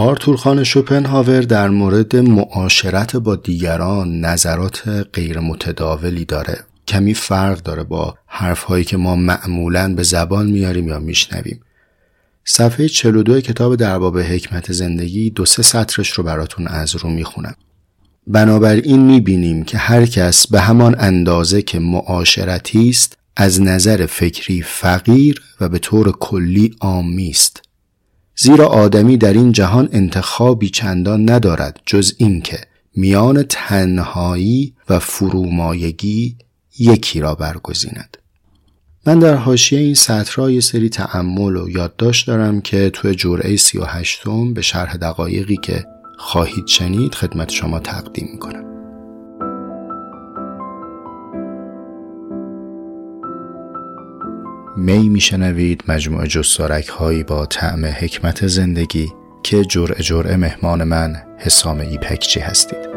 آرتور خان شوپنهاور در مورد معاشرت با دیگران نظرات غیر متداولی داره. کمی فرق داره با حرفهایی که ما معمولا به زبان میاریم یا میشنویم. صفحه 42 کتاب درباب حکمت زندگی دو سه سطرش رو براتون از رو می‌خونم. بنابراین می‌بینیم که هر کس به همان اندازه که معاشرتی است از نظر فکری فقیر و به طور کلی آمی است. زیرا آدمی در این جهان انتخابی چندان ندارد جز اینکه میان تنهایی و فرومایگی یکی را برگزیند. من در حاشیه این سطرها یه سری تعمل و یادداشت دارم که توی جرعه 38 به شرح دقایقی که خواهید شنید خدمت شما تقدیم می‌کنم. می میشنوید مجموعه جستارک هایی با طعم حکمت زندگی که جرعه جرعه مهمان من حسام ایپکچی هستید.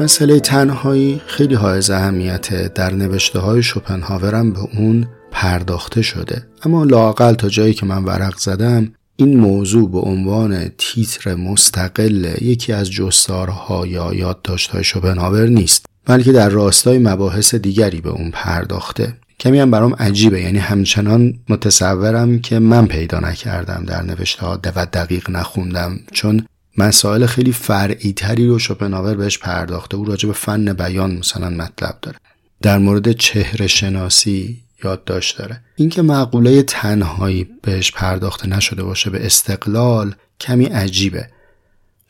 مسئله تنهایی خیلی های اهمیته در نوشته های شوپنهاورم به اون پرداخته شده. اما لاقل تا جایی که من ورق زدم این موضوع به عنوان تیتر مستقل یکی از جستارها یا یادداشت‌های شوپنهاور نیست بلکه در راستای مباحث دیگری به اون پرداخته. کمی هم برام عجیبه یعنی همچنان متصورم که من پیدا نکردم در نوشته ها و دقیق نخوندم چون مسائل خیلی فرعی تری رو شوپنهاور بهش پرداخته او راجع به فن بیان مثلا مطلب داره. در مورد چهره شناسی یادداشت داره. اینکه معقوله تنهایی بهش پرداخته نشده باشه به استقلال کمی عجیبه.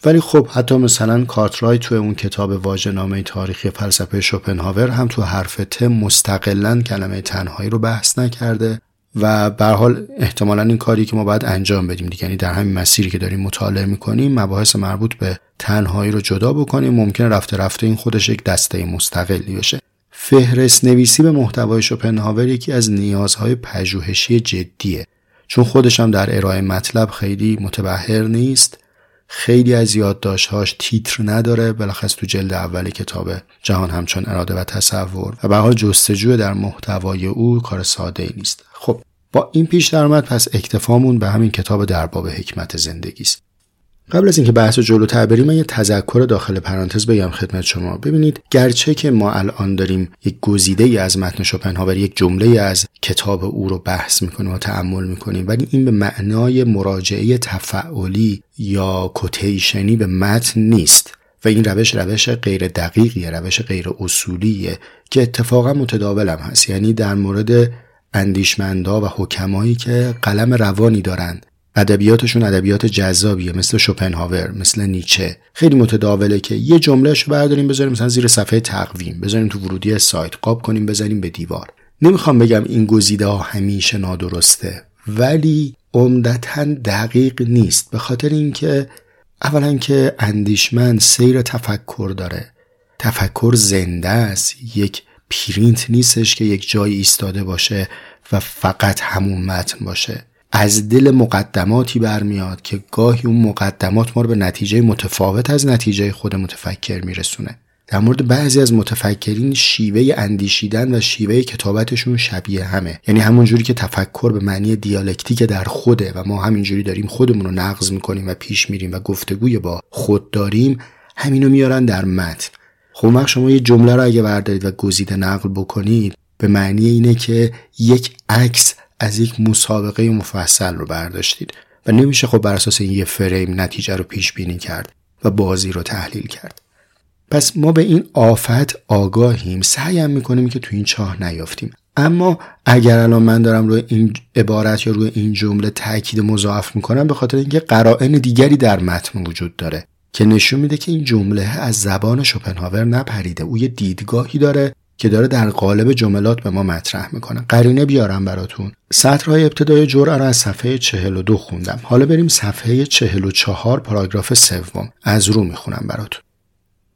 ولی خب حتی مثلا کارترای تو اون کتاب واژه‌نامه تاریخی فلسفه شوپنهاور هم تو حرف ت مستقلا کلمه تنهایی رو بحث نکرده و به حال احتمالا این کاری که ما باید انجام بدیم دیگه. یعنی در همین مسیری که داریم مطالعه می‌کنیم مباحث مربوط به تنهایی رو جدا بکنیم. ممکن رفته رفته این خودش یک دسته مستقلی بشه. فهرست نویسی به محتوای شوپنهاور یکی از نیازهای پژوهشی جدیه. چون خودش هم در ارائه مطلب خیلی متبهر نیست خیلی از یادداشتهاش تیتر نداره بلخص تو جلد اول کتاب جهان همچون اراده و تصور. و به حال جستجو در محتوای او کار ساده ای نیست. خب با این پیش درآمد پس اکتفامون به همین کتاب درباب حکمت زندگی است. قبل از اینکه بحث جلوتر بریم من یه تذکر داخل پرانتز بگم خدمت شما. ببینید گرچه که ما الان داریم یک گزیده ای از متن شوپنهاور یک جمله از کتاب او رو بحث می‌کنیم و تعمل می‌کنیم ولی این به معنای مراجعه تفعلی یا کوتیشنی به متن نیست. و این روش روش غیر دقیقیه روش غیر اصولیه که اتفاقا متداولم هست. یعنی در مورد اندیشمندا و حکمایی که قلم روانی دارند ادبیاتشون ادبیات جذابیه مثل شوپنهاور مثل نیچه. خیلی متداوله که یه جملهش برداریم بذاریم مثلا زیر صفحه تقویم. بذاریم تو ورودی سایت قاب کنیم بزنیم به دیوار. نمی‌خوام بگم این گزیده ها همیشه نادرسته ولی عمدتا دقیق نیست. به خاطر اینکه اولا که اندیشمند سیر تفکر داره. تفکر زنده است. یک پرینت نیستش که یک جایی ایستاده باشه و فقط همون متن باشه. از دل مقدماتی برمیاد که گاهی اون مقدمات ما رو به نتیجه متفاوت از نتیجه خود متفکر میرسونه. در مورد بعضی از متفکرین شیوه اندیشیدن و شیوه کتابتشون شبیه همه. یعنی همون جوری که تفکر به معنی دیالکتیک در خوده و ما همینجوری داریم خودمون رو نقض می‌کنیم و پیش میریم و گفتگوی با خود داریم همینو میارن در متن. خب شما یه جمله رو اگه بردارید و گزیده نقل بکنید به معنی اینه که یک عکس از یک مسابقه مفصل رو برداشتید و نمیشه خب بر اساس این یه فریم نتیجه رو پیش بینی کرد و بازی رو تحلیل کرد. پس ما به این آفت آگاهیم سعیم می‌کنیم که تو این چاه نیافتیم. اما اگر الان من دارم روی این عبارت یا روی این جمله تاکید مضاعف می‌کنم به خاطر اینکه قرائن دیگری در متن وجود داره که نشون میده که این جمله از زبان شوپنهاور نپریده. او یه دیدگاهی داره که داره در قالب جملات به ما مطرح می‌کنه. قرینه بیارم براتون. سطرهای ابتدای جرعه را از صفحه 42 خوندم. حالا بریم صفحه 44 پاراگراف سوم. از رو می‌خونم براتون.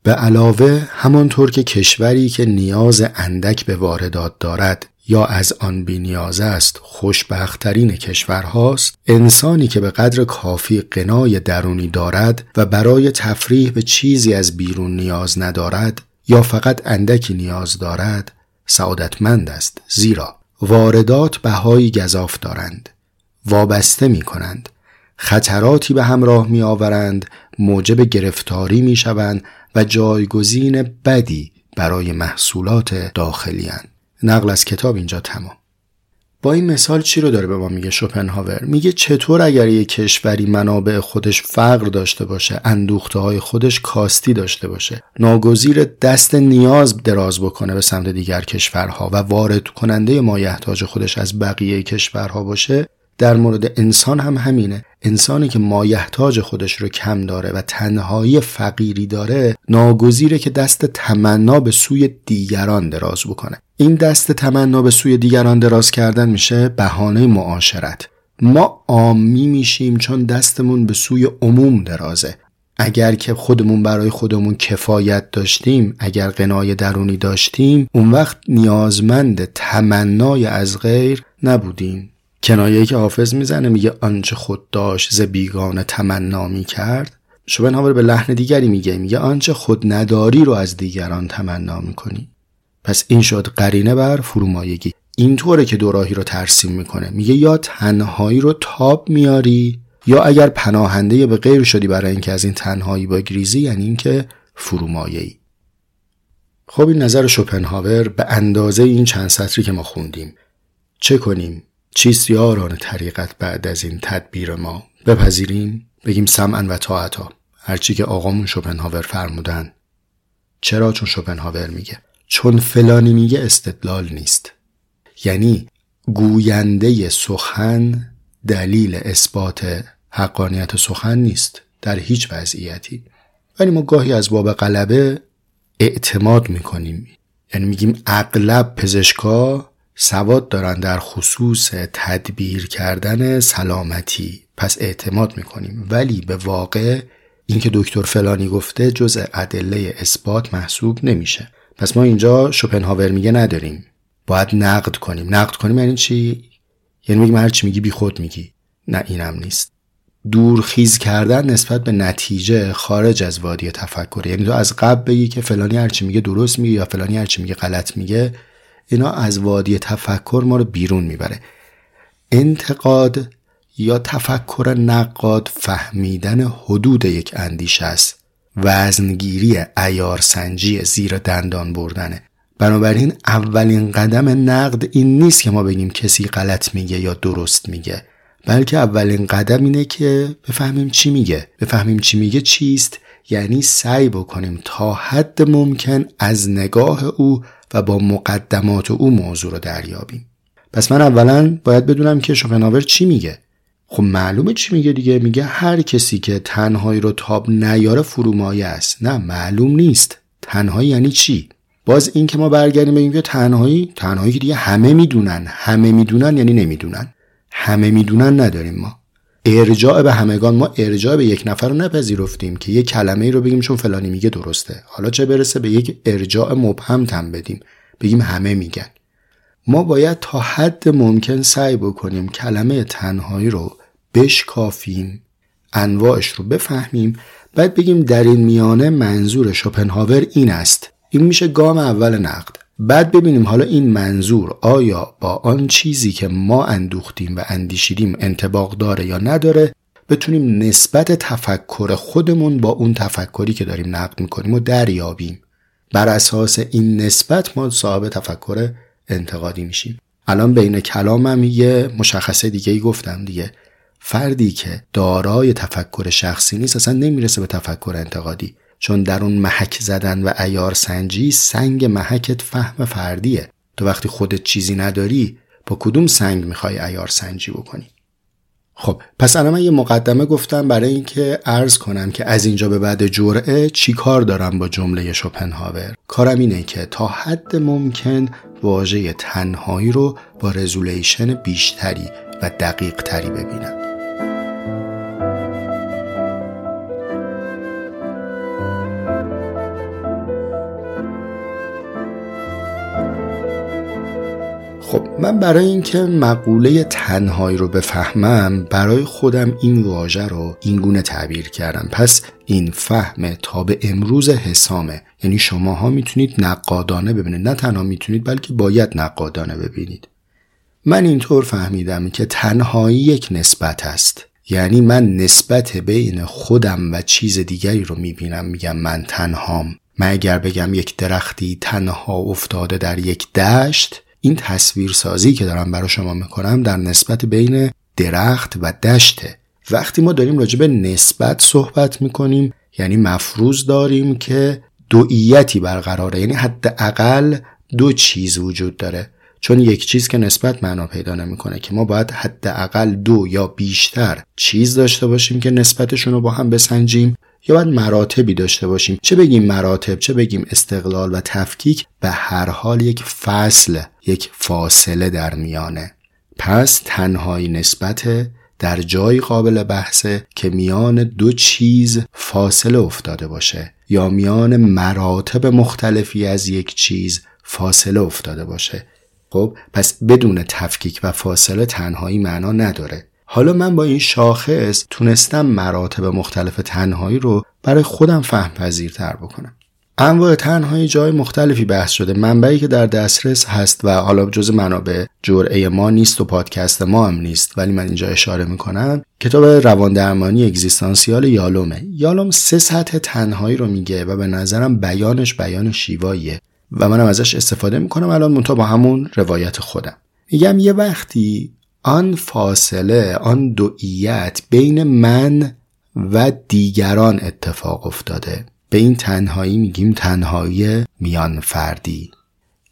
به علاوه همانطور که کشوری که نیاز اندک به واردات دارد یا از آن بینیاز است خوشبختترین کشورهاست انسانی که به قدر کافی قنای درونی دارد و برای تفریح به چیزی از بیرون نیاز ندارد یا فقط اندکی نیاز دارد سعادتمند است زیرا واردات بهایی گذاف دارند وابسته می کنند خطراتی به همراه می آورند موجب گرفتاری می شوند و جایگزین بدی برای محصولات داخلی هن. نقل از کتاب اینجا تمام با این مثال چی رو داره به ما میگه شوپنهاور؟ میگه چطور اگر یک کشوری منابع خودش فقر داشته باشه اندوخته های خودش کاستی داشته باشه ناگزیر دست نیاز دراز بکنه به سمت دیگر کشورها و وارد کننده مایحتاج خودش از بقیه کشورها باشه در مورد انسان هم همینه. انسانی که مایحتاج خودش رو کم داره و تنهایی فقیری داره ناگزیره که دست تمنا به سوی دیگران دراز بکنه. این دست تمنا به سوی دیگران دراز کردن میشه بهانه معاشرت. ما عامی میشیم چون دستمون به سوی عموم درازه. اگر که خودمون برای خودمون کفایت داشتیم اگر قنای درونی داشتیم اون وقت نیازمند تمنای از غیر نبودیم. کنایه که حافظ می‌زنه میگه آنچه خود داشت ز بیگانه تمنا می‌کرد. شوپنهاور به لحن دیگری میگه میگه آنچه خود نداری رو از دیگران تمنا می‌کنی. پس این شد قرینه بر فرومایگی. اینطوره که دوراهی رو ترسیم می‌کنه. میگه یا تنهایی رو تاب میاری یا اگر پناهنده به غیر شدی برای اینکه از این تنهایی بگریزی یعنی اینکه فرومایه‌ای. خب این نظر شوپنهاور به اندازه این چند سطری که ما خوندیم. چه کنیم؟ چیست یاران طریقت بعد از این تدبیر ما؟ بپذیریم؟ بگیم سمعا و طاعتا. هرچی که آقامون شوپنهاور فرمودن. چرا؟ چون شوپنهاور میگه. چون فلانی میگه استدلال نیست. یعنی گوینده سخن دلیل اثبات حقانیت سخن نیست در هیچ وضعیتی. ولی ما گاهی از باب غلبه اعتماد می‌کنیم. یعنی میگیم اغلب پزشکا سواد دارن در خصوص تدبیر کردن سلامتی. پس اعتماد می‌کنیم. ولی به واقع اینکه دکتر فلانی گفته جز ادله اثبات محسوب نمیشه. پس ما اینجا شوپنهاور میگه نداریم. باید نقد کنیم. نقد کنیم یعنی چی؟ یعنی میگیم هر چی میگی بی خود میگی. نه اینم نیست. دورخیز کردن نسبت به نتیجه خارج از وادی تفکر یعنی تو از قبل بگی که فلانی هرچی میگه درست میگه یا فلانی هرچی میگه غلط میگه اینا از وادی تفکر ما رو بیرون می‌بره. انتقاد یا تفکر نقاد فهمیدن حدود یک اندیشه است. وزنگیری سنجی زیر دندان بردنه. بنابراین اولین قدم نقد این نیست که ما بگیم کسی غلط میگه یا درست میگه. بلکه اولین قدم اینه که بفهمیم چی میگه. بفهمیم چی میگه چیست؟ یعنی سعی بکنیم تا حد ممکن از نگاه او و با مقدمات او موضوع رو دریابیم. پس من اولا باید بدونم که شوپنهاور چی میگه. خب معلومه چی میگه دیگه؟ میگه هر کسی که تنهایی رو تاب نیاره فرومایه است. نه معلوم نیست. تنهایی یعنی چی؟ باز این که ما برگردیم بگیم که تنهایی تنهایی که دیگه همه می‌دونن. همه می‌دونن یعنی نمی‌دونن. همه می‌دونن نداریم ما. ارجاع به همگان ما ارجاع به یک نفر رو نپذیرفتیم که یک کلمه ای رو بگیم چون فلانی میگه درسته. حالا چه برسه به یک ارجاع مبهم تن بدیم. بگیم همه میگن. ما باید تا حد ممکن سعی بکنیم کلمه تنهایی رو بشکافیم انواعش رو بفهمیم بعد بگیم در این میانه منظور شوپنهاور این است. این میشه گام اول نقد. بعد ببینیم حالا این منظور آیا با آن چیزی که ما اندوختیم و اندیشیدیم انتباق داره یا نداره بتونیم نسبت تفکر خودمون با اون تفکری که داریم نقد می‌کنیم و دریابیم. بر اساس این نسبت ما صاحب تفکر انتقادی میشیم. الان بین کلامم یه مشخصه دیگه ای گفتم دیگه. فردی که دارای تفکر شخصی نیست اصلا نمی‌رسه به تفکر انتقادی. چون در اون محک زدن و ایار سنجی سنگ محکت فهم فردیه. تو وقتی خودت چیزی نداری با کدوم سنگ می‌خوای ایار سنجی بکنی؟ خب پس الان من یه مقدمه گفتم برای اینکه عرض کنم که از اینجا به بعد جرعه چی کار دارم با جمله شوپنهاور. کارم اینه که تا حد ممکن واژه تنهایی رو با رزولیشن بیشتری و دقیق تری ببینم. خب من برای اینکه مقوله تنهایی رو بفهمم برای خودم این واژه رو اینگونه تعبیر کردم. پس این فهم تا به امروز حسامه. یعنی شماها می‌تونید نقادانه ببینید. نه تنها می‌تونید بلکه باید نقادانه ببینید. من اینطور فهمیدم که تنهایی یک نسبت است. یعنی من نسبت بین خودم و چیز دیگری رو می‌بینم میگم من تنهام. من اگر بگم یک درختی تنها افتاده در یک دشت این تصویرسازی که دارم برای شما می‌کنم در نسبت بین درخت و دشته وقتی ما داریم راجع به نسبت صحبت می‌کنیم یعنی مفروض داریم که دوئیتی برقراره یعنی حداقل دو چیز وجود داره. چون یک چیز که نسبت معنا پیدا نمی‌کنه که ما باید حداقل دو یا بیشتر چیز داشته باشیم که نسبتشون رو با هم بسنجیم. یا باید مراتبی داشته باشیم. چه بگیم مراتب چه بگیم استقلال و تفکیک به هر حال یک فصل یک فاصله در میانه. پس تنهایی نسبت در جایی قابل بحثه که میان دو چیز فاصله افتاده باشه یا میان مراتب مختلفی از یک چیز فاصله افتاده باشه. خب پس بدون تفکیک و فاصله تنهایی معنا نداره. حالا من با این شاخص تونستم مراتب مختلف تنهایی رو برای خودم فهم پذیرتر بکنم. انواع تنهایی جای مختلفی بحث شده. منبعی که در دسترس هست و حالا جز منابع جرعه ما نیست و پادکست ما هم نیست ولی من اینجا اشاره می‌کنم کتاب روان درمانی اگزیستانسیال یالومه. یالوم سه سطح تنهایی رو میگه و به نظرم بیانش بیان شیواییه و منم ازش استفاده می‌کنم. الان منتها با همون روایت خودم. میگم یه وقتی آن فاصله آن دوئیت بین من و دیگران اتفاق افتاده. به این تنهایی میگیم تنهایی میان فردی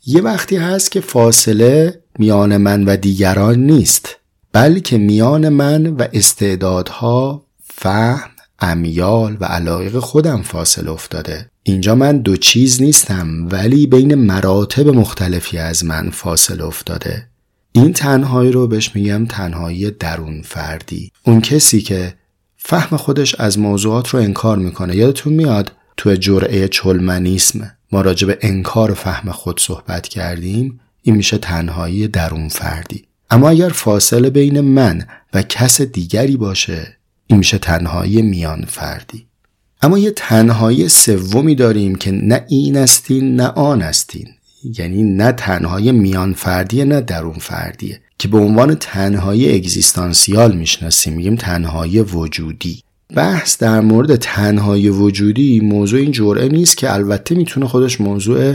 یه وقتی هست که فاصله میان من و دیگران نیست بلکه میان من و استعدادها فهم امیال و علایق خودم فاصله افتاده. اینجا من دو چیز نیستم ولی بین مراتب مختلفی از من فاصله افتاده. این تنهایی رو بهش میگم تنهایی درون فردی. اون کسی که فهم خودش از موضوعات رو انکار می‌کنه. یادتون میاد تو جرعه چلمنیسم ما راجع به انکار فهم خود صحبت کردیم؟ این میشه تنهایی درون فردی. اما اگر فاصله بین من و کس دیگری باشه این میشه تنهایی میان فردی. اما یه تنهایی سومی داریم که نه این استین نه آن استین یعنی نه تنهایی میان فردیه نه درون فردیه که به عنوان تنهایی اگزیستانسیال می‌شناسیم. میگیم تنهایی وجودی. بحث در مورد تنهایی وجودی موضوع این جرعه نیست که البته می‌تونه خودش موضوع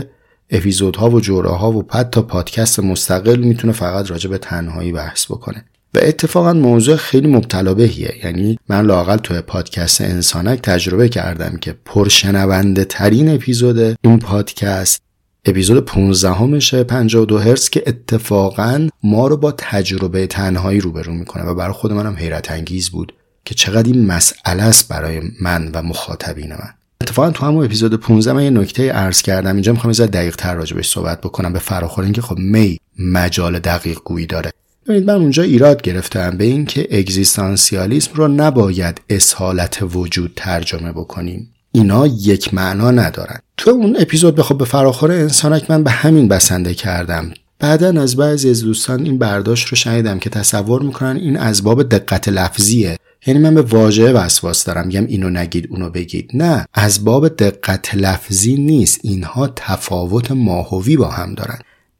اپیزودها و جرعه ها و حتی پادکست مستقل می‌تونه فقط راجع به تنهایی بحث بکنه. و اتفاقا موضوع خیلی مبتلا بهیه. یعنی من لاقل توی پادکست انسانک تجربه کردم که پرشنونده ترین اپیزود این پادکست اپیزود 15 همشه 52 هرتز که اتفاقا ما رو با تجربه تنهایی روبرو می‌کنه و برای خود منم حیرت انگیز بود که چقدر این مسئله است برای من و مخاطبین من. اتفاقا تو همون اپیزود 15 من یه نکته عرض کردم. اینجا می‌خوام یه دقیق تر راجبش صحبت بکنم. به فراخور اینکه خب می مجال دقیق گویی داره. ببینید من اونجا ایراد گرفتم به اینکه اگزیستانسیالیسم رو نباید اصالت وجود ترجمه بکنیم. اینا یک معنا ندارن. تو اون اپیزود بخواب به فراخور انسانک من به همین بسنده کردم. بعدا از بعضی از دوستان این برداشت رو شنیدم که تصور می‌کنن این از باب دقت لفظیه. یعنی من به واژه وسواس دارم میگم اینو نگید اونو بگید. نه از باب دقت لفظی نیست. اینها تفاوت ماهوی با هم دارن.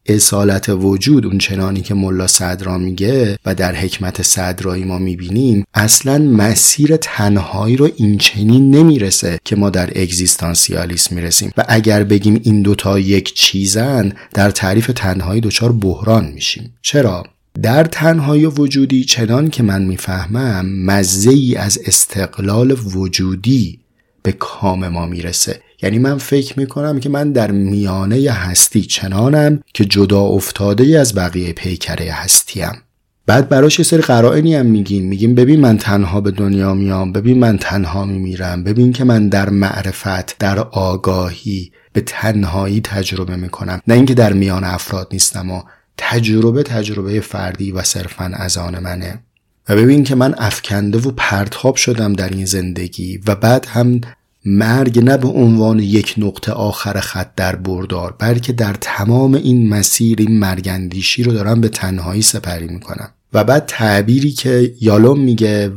اصالت وجود اون چنانی که ملا صدرا میگه و در حکمت صدرایی ما می‌بینیم اصلا مسیر تنهایی رو این چنین نمی‌رسه که ما در اگزیستانسیالیسم می‌رسیم. و اگر بگیم این دوتا یک چیزن در تعریف تنهایی دچار بحران میشیم. چرا؟ در تنهایی وجودی چنان که من می‌فهمم مزه ای از استقلال وجودی به کام ما می‌رسه. یعنی من فکر می‌کنم که من در میانه هستی چنانم که جدا افتاده از بقیه پیکره هستیم. بعد براش یه سری قرائنی هم میگیم میگیم ببین من تنها به دنیا میام ببین من تنها میمیرم ببین که من در معرفت در آگاهی به تنهایی تجربه می‌کنم. نه اینکه در میان افراد نیستم و تجربه تجربه فردی و صرفا از آن منه. و ببین که من افکنده و پرتاب شدم در این زندگی و بعد هم مرگ نه به عنوان یک نقطه آخر خط در بردار بلکه در تمام این مسیر این مرگندیشی رو دارم به تنهایی سپری می‌کنم. و بعد تعبیری که یالوم میگه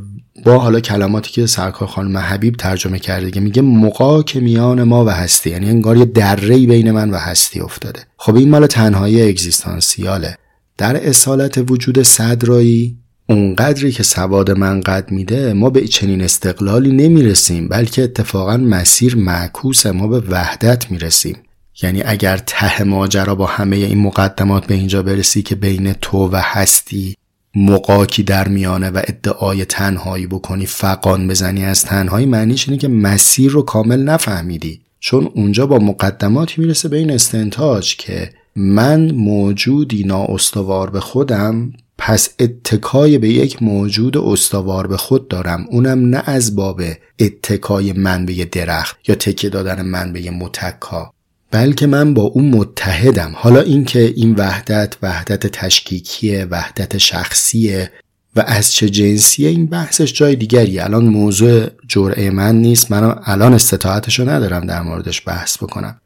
با حالا کلماتی که سرکار خانم حبیب ترجمه کرده که میگه مقاک میان ما و هستی یعنی انگار یه دره بین من و هستی افتاده. خب این مال تنهایی اگزیستانسیاله. در اصالت وجود صدرایی اونقدری که سواد من قد میده ما به چنین استقلالی نمی‌رسیم بلکه اتفاقا مسیر معکوس ما به وحدت می‌رسیم. یعنی اگر ته ماجرا با همه این مقدمات به اینجا برسی که بین تو و هستی مقاکی در میانه و ادعای تنهایی بکنی فقان بزنی از تنهایی معنیش اینه که مسیر رو کامل نفهمیدی. چون اونجا با مقدماتی می‌رسه به این استنتاج که من موجودی نااستوار به خودم پس اتکای به یک موجود استوار به خود دارم. اونم نه از باب اتکای من به یه درخت یا تکیه دادن من به یه متکا بلکه من با اون متحدم. حالا اینکه این وحدت وحدت تشکیکیه وحدت شخصیه و از چه جنسیه این بحثش جای دیگری الان موضوع جرعه من نیست. من الان استطاعتشو ندارم در موردش بحث بکنم.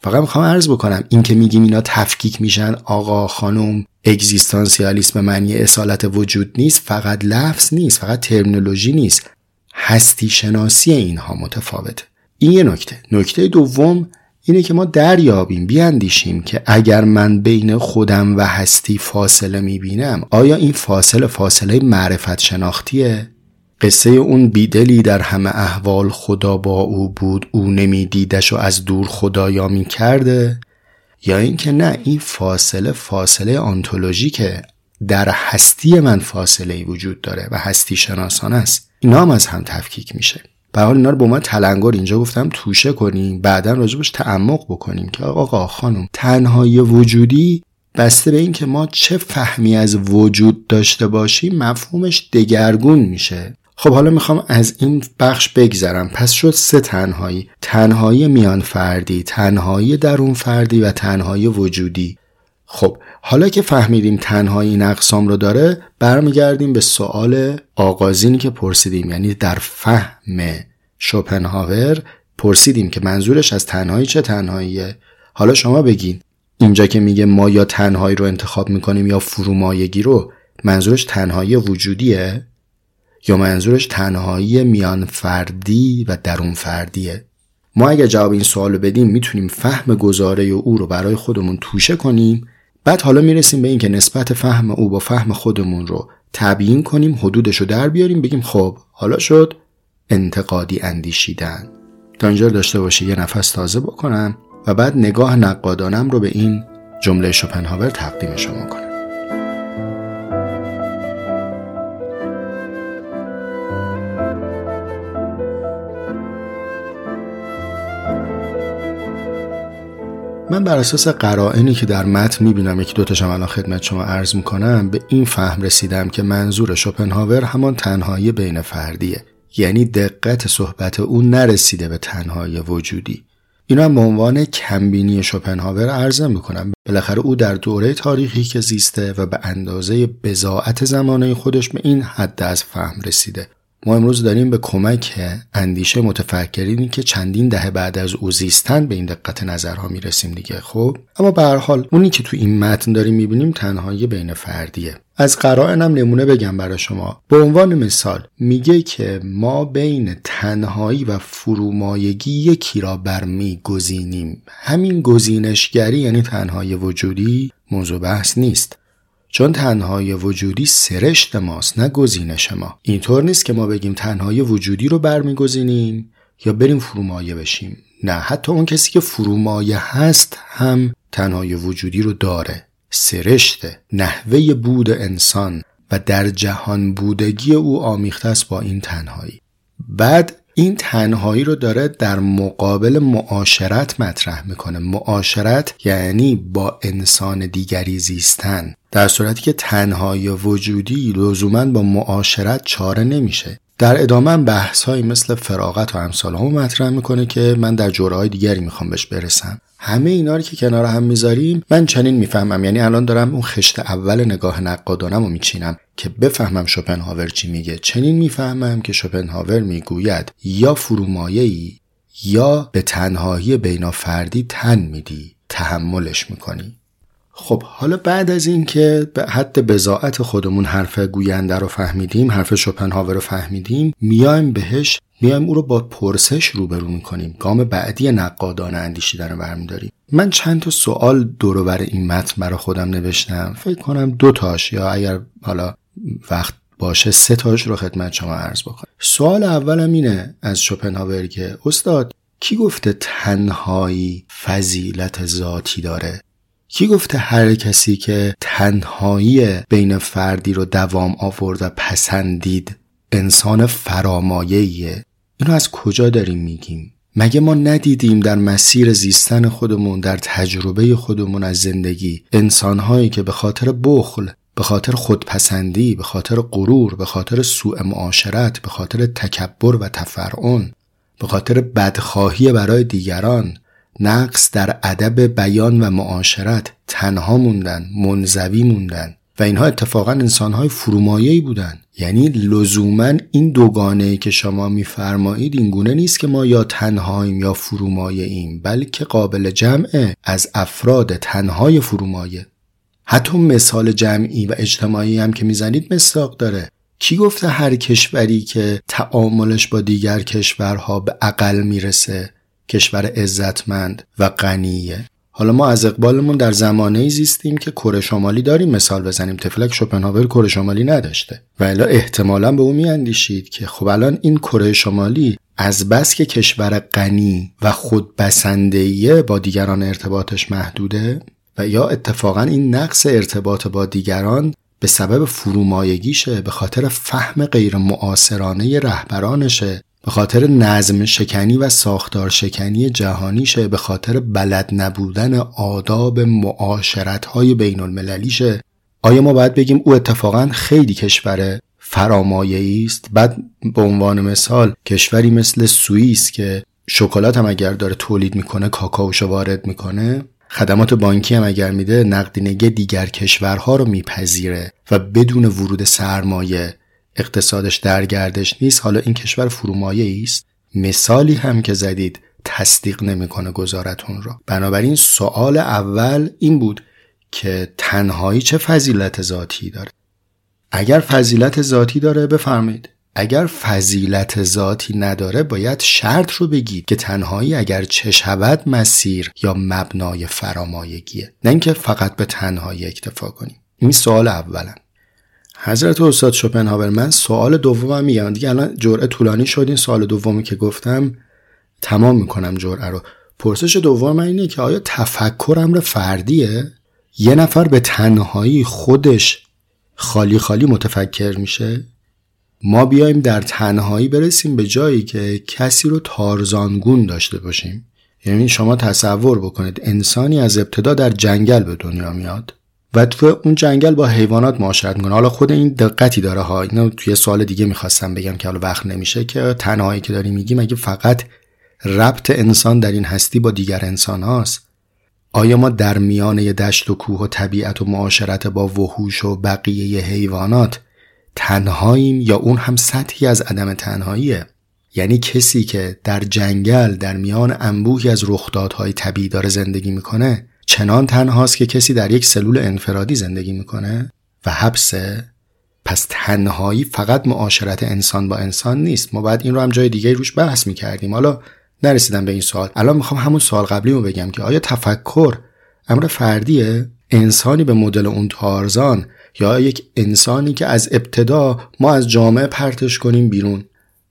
فقط می‌خوام عرض بکنم این که میگیم اینا تفکیک میشن آقا خانم اگزیستانسیالیسم معنی اصالت وجود نیست فقط لفظ نیست فقط ترمینولوژی نیست. هستی شناسی اینها متفاوته. این یه نکته. نکته دوم اینه که ما دریابیم بیاندیشیم که اگر من بین خودم و هستی فاصله می‌بینم آیا این فاصله فاصله معرفت شناختیه؟ قصه اون بیدلی در همه احوال خدا با او بود او نمیدیدش و از دور خدایا می کرده یا اینکه نه این فاصله فاصله آنتولوژیکه در هستی من فاصله ای وجود داره و هستی شناسان است. اینا هم از هم تفکیک میشه. به حال اینا رو با من تلنگر اینجا گفتم توشه کنیم بعدا راجبش تعمق بکنیم که آقا خانم تنهایی وجودی بسته به اینکه ما چه فهمی از وجود داشته باشیم مفهومش دگرگون میشه. خب حالا می‌خوام از این بخش بگذرم. پس شد سه تنهایی. تنهایی میان فردی تنهایی درون فردی و تنهایی وجودی. خب حالا که فهمیدیم تنهایی این اقسام رو داره برمیگردیم به سوال آغازینی که پرسیدیم. یعنی در فهم شوپنهاور پرسیدیم که منظورش از تنهایی چه تنهاییه؟ حالا شما بگین. اینجا که میگه ما یا تنهایی رو انتخاب می‌کنیم یا فرومایگی رو منظورش تنهایی وجودیه؟ یا منظورش تنهایی میان فردی و درون فردیه ما اگر جواب این سوال رو بدیم می‌تونیم فهم گزاره او رو برای خودمون توشه کنیم بعد حالا می‌رسیم به اینکه نسبت فهم او با فهم خودمون رو تبیین کنیم حدودش رو در بیاریم بگیم خب حالا شد. انتقادی اندیشیدن. تا اینجا داشته باشه یه نفس تازه بکنم و بعد نگاه نقادانم رو به این جمله شوپنهاور تقدیم شما کنم. من بر اساس قرائنی که در متن می‌بینم یکی دوتاش الان خدمت شما عرض می‌کنم به این فهم رسیدم که منظور شوپنهاور همان تنهایی بین فردیه. یعنی دقت صحبت او نرسیده به تنهایی وجودی. اینا هم به عنوان کمبینی شوپنهاور عرضه می‌کنم. بالاخره او در دوره تاریخی که زیسته و به اندازه بزاعت زمانه خودش به این حد از فهم رسیده. ما امروز داریم به کمک اندیشه متفکرینی که چندین دهه بعد از او زیستن به این دقت نظرها می‌رسیم دیگه خب؟ اما به هر حال اونی که تو این متن داریم می‌بینیم تنهایی بین فردیه. از قرائنم نمونه بگم برای شما. به عنوان مثال میگه که ما بین تنهایی و فرومایگی یکی را برمیگزینیم. همین گزینشگری یعنی تنهایی وجودی موضوع بحث نیست. چون تنهایی وجودی سرشت ماست نه گزینش ما. اینطور نیست که ما بگیم تنهایی وجودی رو برمیگزینیم یا بریم فرومایه بشیم. نه حتی اون کسی که فرومایه هست هم تنهایی وجودی رو داره. سرشت نحوه بود انسان و در جهان بودگی او آمیخته است با این تنهایی. بعد این تنهایی رو داره در مقابل معاشرت مطرح می‌کنه. معاشرت یعنی با انسان دیگری زیستن. در صورتی که تنهایی وجودی لزوما با معاشرت چاره نمیشه. در ادامه هم بحث مثل فراغت و امثال همو مطرح می‌کنه که من در جورهای دیگری می‌خوام بهش برسم. همه اینا رو که کنار هم می‌ذاریم من چنین می‌فهمم. یعنی الان دارم اون خشت اول نگاه نقادانم رو میچینم که بفهمم شوپنهاور چی میگه. چنین می‌فهمم که شوپنهاور می‌گوید یا فرومایه ای یا به تنهایی بینافردی تن میدی تحملش می‌کنی. خب حالا بعد از اینکه به حد بزاعت خودمون حرف گوینده رو فهمیدیم حرف شوپنهاور رو فهمیدیم میایم بهش میایم او رو با پرسش روبرو می‌کنیم. گام بعدی نقادان اندیشیدن رو برمیداریم. من چند تا سوال دور این متن برای خودم نوشتم. فکر کنم دو تاش یا اگر حالا وقت باشه سه تاش رو خدمت شما عرض بکنم. سوال اولم اینه از شوپنهاور که استاد کی گفته تنهایی فضیلت ذاتی داره؟ کی گفته هر کسی که تنهایی بین فردی رو دوام آورد و پسندید انسان فرامایهیه اینو از کجا داریم میگیم؟ مگه ما ندیدیم در مسیر زیستن خودمون در تجربه خودمون از زندگی انسانهایی که به خاطر بخل به خاطر خودپسندی به خاطر غرور به خاطر سوء معاشرت به خاطر تکبر و تفرعن به خاطر بدخواهی برای دیگران نقص در ادب بیان و معاشرت تنها موندن منزوی موندن. و اینها اتفاقا انسانهای فرومایهی بودن. یعنی لزوما این دوگانه که شما میفرمایید این گونه نیست که ما یا تنهاییم یا فرومایه ایم بلکه قابل جمعه از افراد تنهای فرومایه. حتی مثال جمعی و اجتماعی هم که می‌زنید مستاق داره. کی گفته هر کشوری که تعاملش با دیگر کشورها به اقل می‌رسه کشور عزتمند و غنیه. حالا ما از اقبالمون در زمانه زیستیم که کره شمالی داریم. مثال بزنیم تفلک شوپنهاور کره شمالی نداشته. و الا احتمالا به او میاندیشید که خب الان این کره شمالی از بس که کشور غنی و خودبسندهیه با دیگران ارتباطش محدوده و یا اتفاقا این نقص ارتباط با دیگران به سبب فرومایگیشه به خاطر فهم غیر معاصرانه رهبرانشه به خاطر نظم شکنی و ساختار شکنی جهانیشه به خاطر بلد نبودن آداب معاشرت های بین المللیشه آیا ما باید بگیم او اتفاقا خیلی کشور فرامایه است؟ بعد به عنوان مثال کشوری مثل سوئیس که شکلات هم اگر داره تولید می‌کنه کاکاوشو وارد می‌کنه خدمات بانکی هم اگر میده نقدینگی دیگر کشورها رو میپذیره و بدون ورود سرمایه اقتصادش در گردش نیست. حالا این کشور فرومایه است. مثالی هم که زدید تصدیق نمی‌کنه گزارتون رو. بنابراین سوال اول این بود که تنهایی چه فضیلت ذاتی داره؟ اگر فضیلت ذاتی داره بفرمایید. اگر فضیلت ذاتی نداره باید شرط رو بگید که تنهایی اگر چه شود مسیر یا مبنای فرامایگیه. نه اینکه فقط به تنهایی اکتفا کنیم. این سوال اولا حضرت استاد شوپنهاور من سوال دومم میگم. دیگه الان جرعه طولانی شد. این سوال دومی که گفتم تمام می‌کنم جرعه رو. پرسش دوم من اینه که آیا تفکر امر فردیه؟ یه نفر به تنهایی خودش خالی خالی متفکر میشه؟ ما بیایم در تنهایی برسیم به جایی که کسی رو تارزانگون داشته باشیم. یعنی شما تصور بکنید انسانی از ابتدا در جنگل به دنیا میاد. و تو اون جنگل با حیوانات معاشرت می‌کنه. حالا خود این دقتی داره ها. اینو توی سوال دیگه می‌خواستم بگم که حالا وقت نمیشه که تنهایی که داری میگیم اگه فقط ربط انسان در این هستی با دیگر انسان هاست آیا ما در میان دشت و کوه و طبیعت و معاشرت با وحوش و بقیه حیوانات تنهاییم یا اون هم سطحی از عدم تنهاییه؟ یعنی کسی که در جنگل در میان انبوهی از رخدادهای طبیعی داره زندگی می‌کنه چنان تنهاست که کسی در یک سلول انفرادی زندگی می‌کنه و حبسه پس تنهایی فقط معاشرت انسان با انسان نیست. ما باید این رو هم جای دیگه روش بحث می‌کردیم. حالا نرسیدم به این سوال. الان می‌خوام همون سوال قبلی رو بگم که آیا تفکر امر فردیه انسانی به مدل اون تارزان یا یک انسانی که از ابتدا ما از جامعه پرتش کنیم بیرون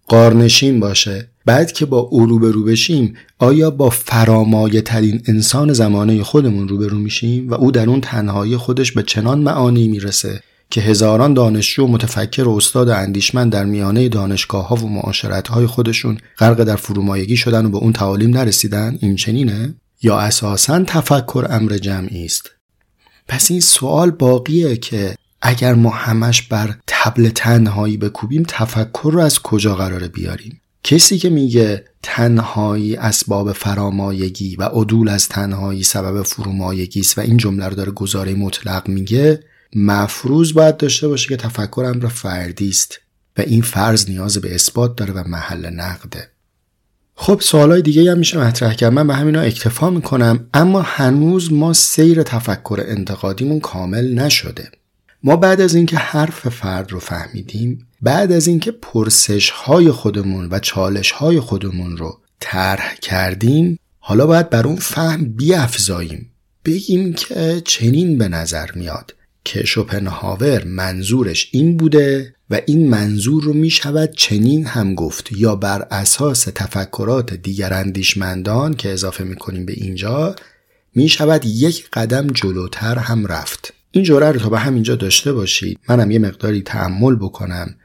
قارنشین باشه بعد که با او روبرو بشیم آیا با فرامایه ترین انسان زمانه خودمون روبرو میشیم؟ و او در اون تنهایی خودش به چنان معانی می‌رسه که هزاران دانشجو و متفکر و استاد اندیشمند در میانه دانشگاه ها و معاشرت های خودشون غرق در فرومایگی شدن و به اون تعالیم نرسیدن این چنینه؟ یا اساسا تفکر امر جمعی است؟ پس این سوال باقیه که اگر ما همش بر تبل تنهایی بکوبیم تفکر رو از کجا قراره بیاریم؟ کسی که میگه تنهایی اسباب فرامایگی و عدول از تنهایی سبب فرومایگی است و این جمله رو داره گزاره مطلق میگه مفروض باید داشته باشه که تفکر امر فردی است و این فرض نیاز به اثبات داره و محل نقده. خب سوالای دیگه هم میشه مطرح کرد. من به همینا اکتفا می‌کنم اما هنوز ما سیر تفکر انتقادیمون کامل نشده. ما بعد از اینکه حرف فرد رو فهمیدیم بعد از اینکه پرسش های خودمون و چالش های خودمون رو طرح کردیم حالا باید بر اون فهم بیافزاییم. بگیم که چنین به نظر میاد که شوپنهاور منظورش این بوده و این منظور رو می شود چنین هم گفت یا بر اساس تفکرات دیگر اندیشمندان که اضافه می کنیم به اینجا می شود یک قدم جلوتر هم رفت. این جوره رو تا به همینجا داشته باشید. منم یه مقداری تحمل بکنم.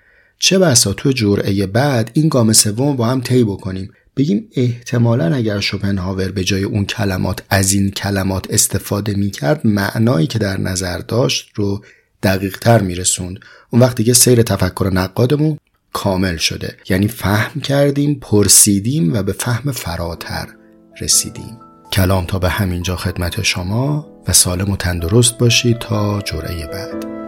چه بسا تو جرعه بعد این گام سوم با هم طی بکنیم؟ بگیم احتمالا اگر شوپنهاور به جای اون کلمات از این کلمات استفاده می‌کرد معنایی که در نظر داشت رو دقیق تر میرسوند. اون وقتی که سیر تفکر نقادمون کامل شده. یعنی فهم کردیم پرسیدیم و به فهم فراتر رسیدیم. کلام تا به همینجا خدمت شما و سالم و تندرست باشید تا جرعه بعد.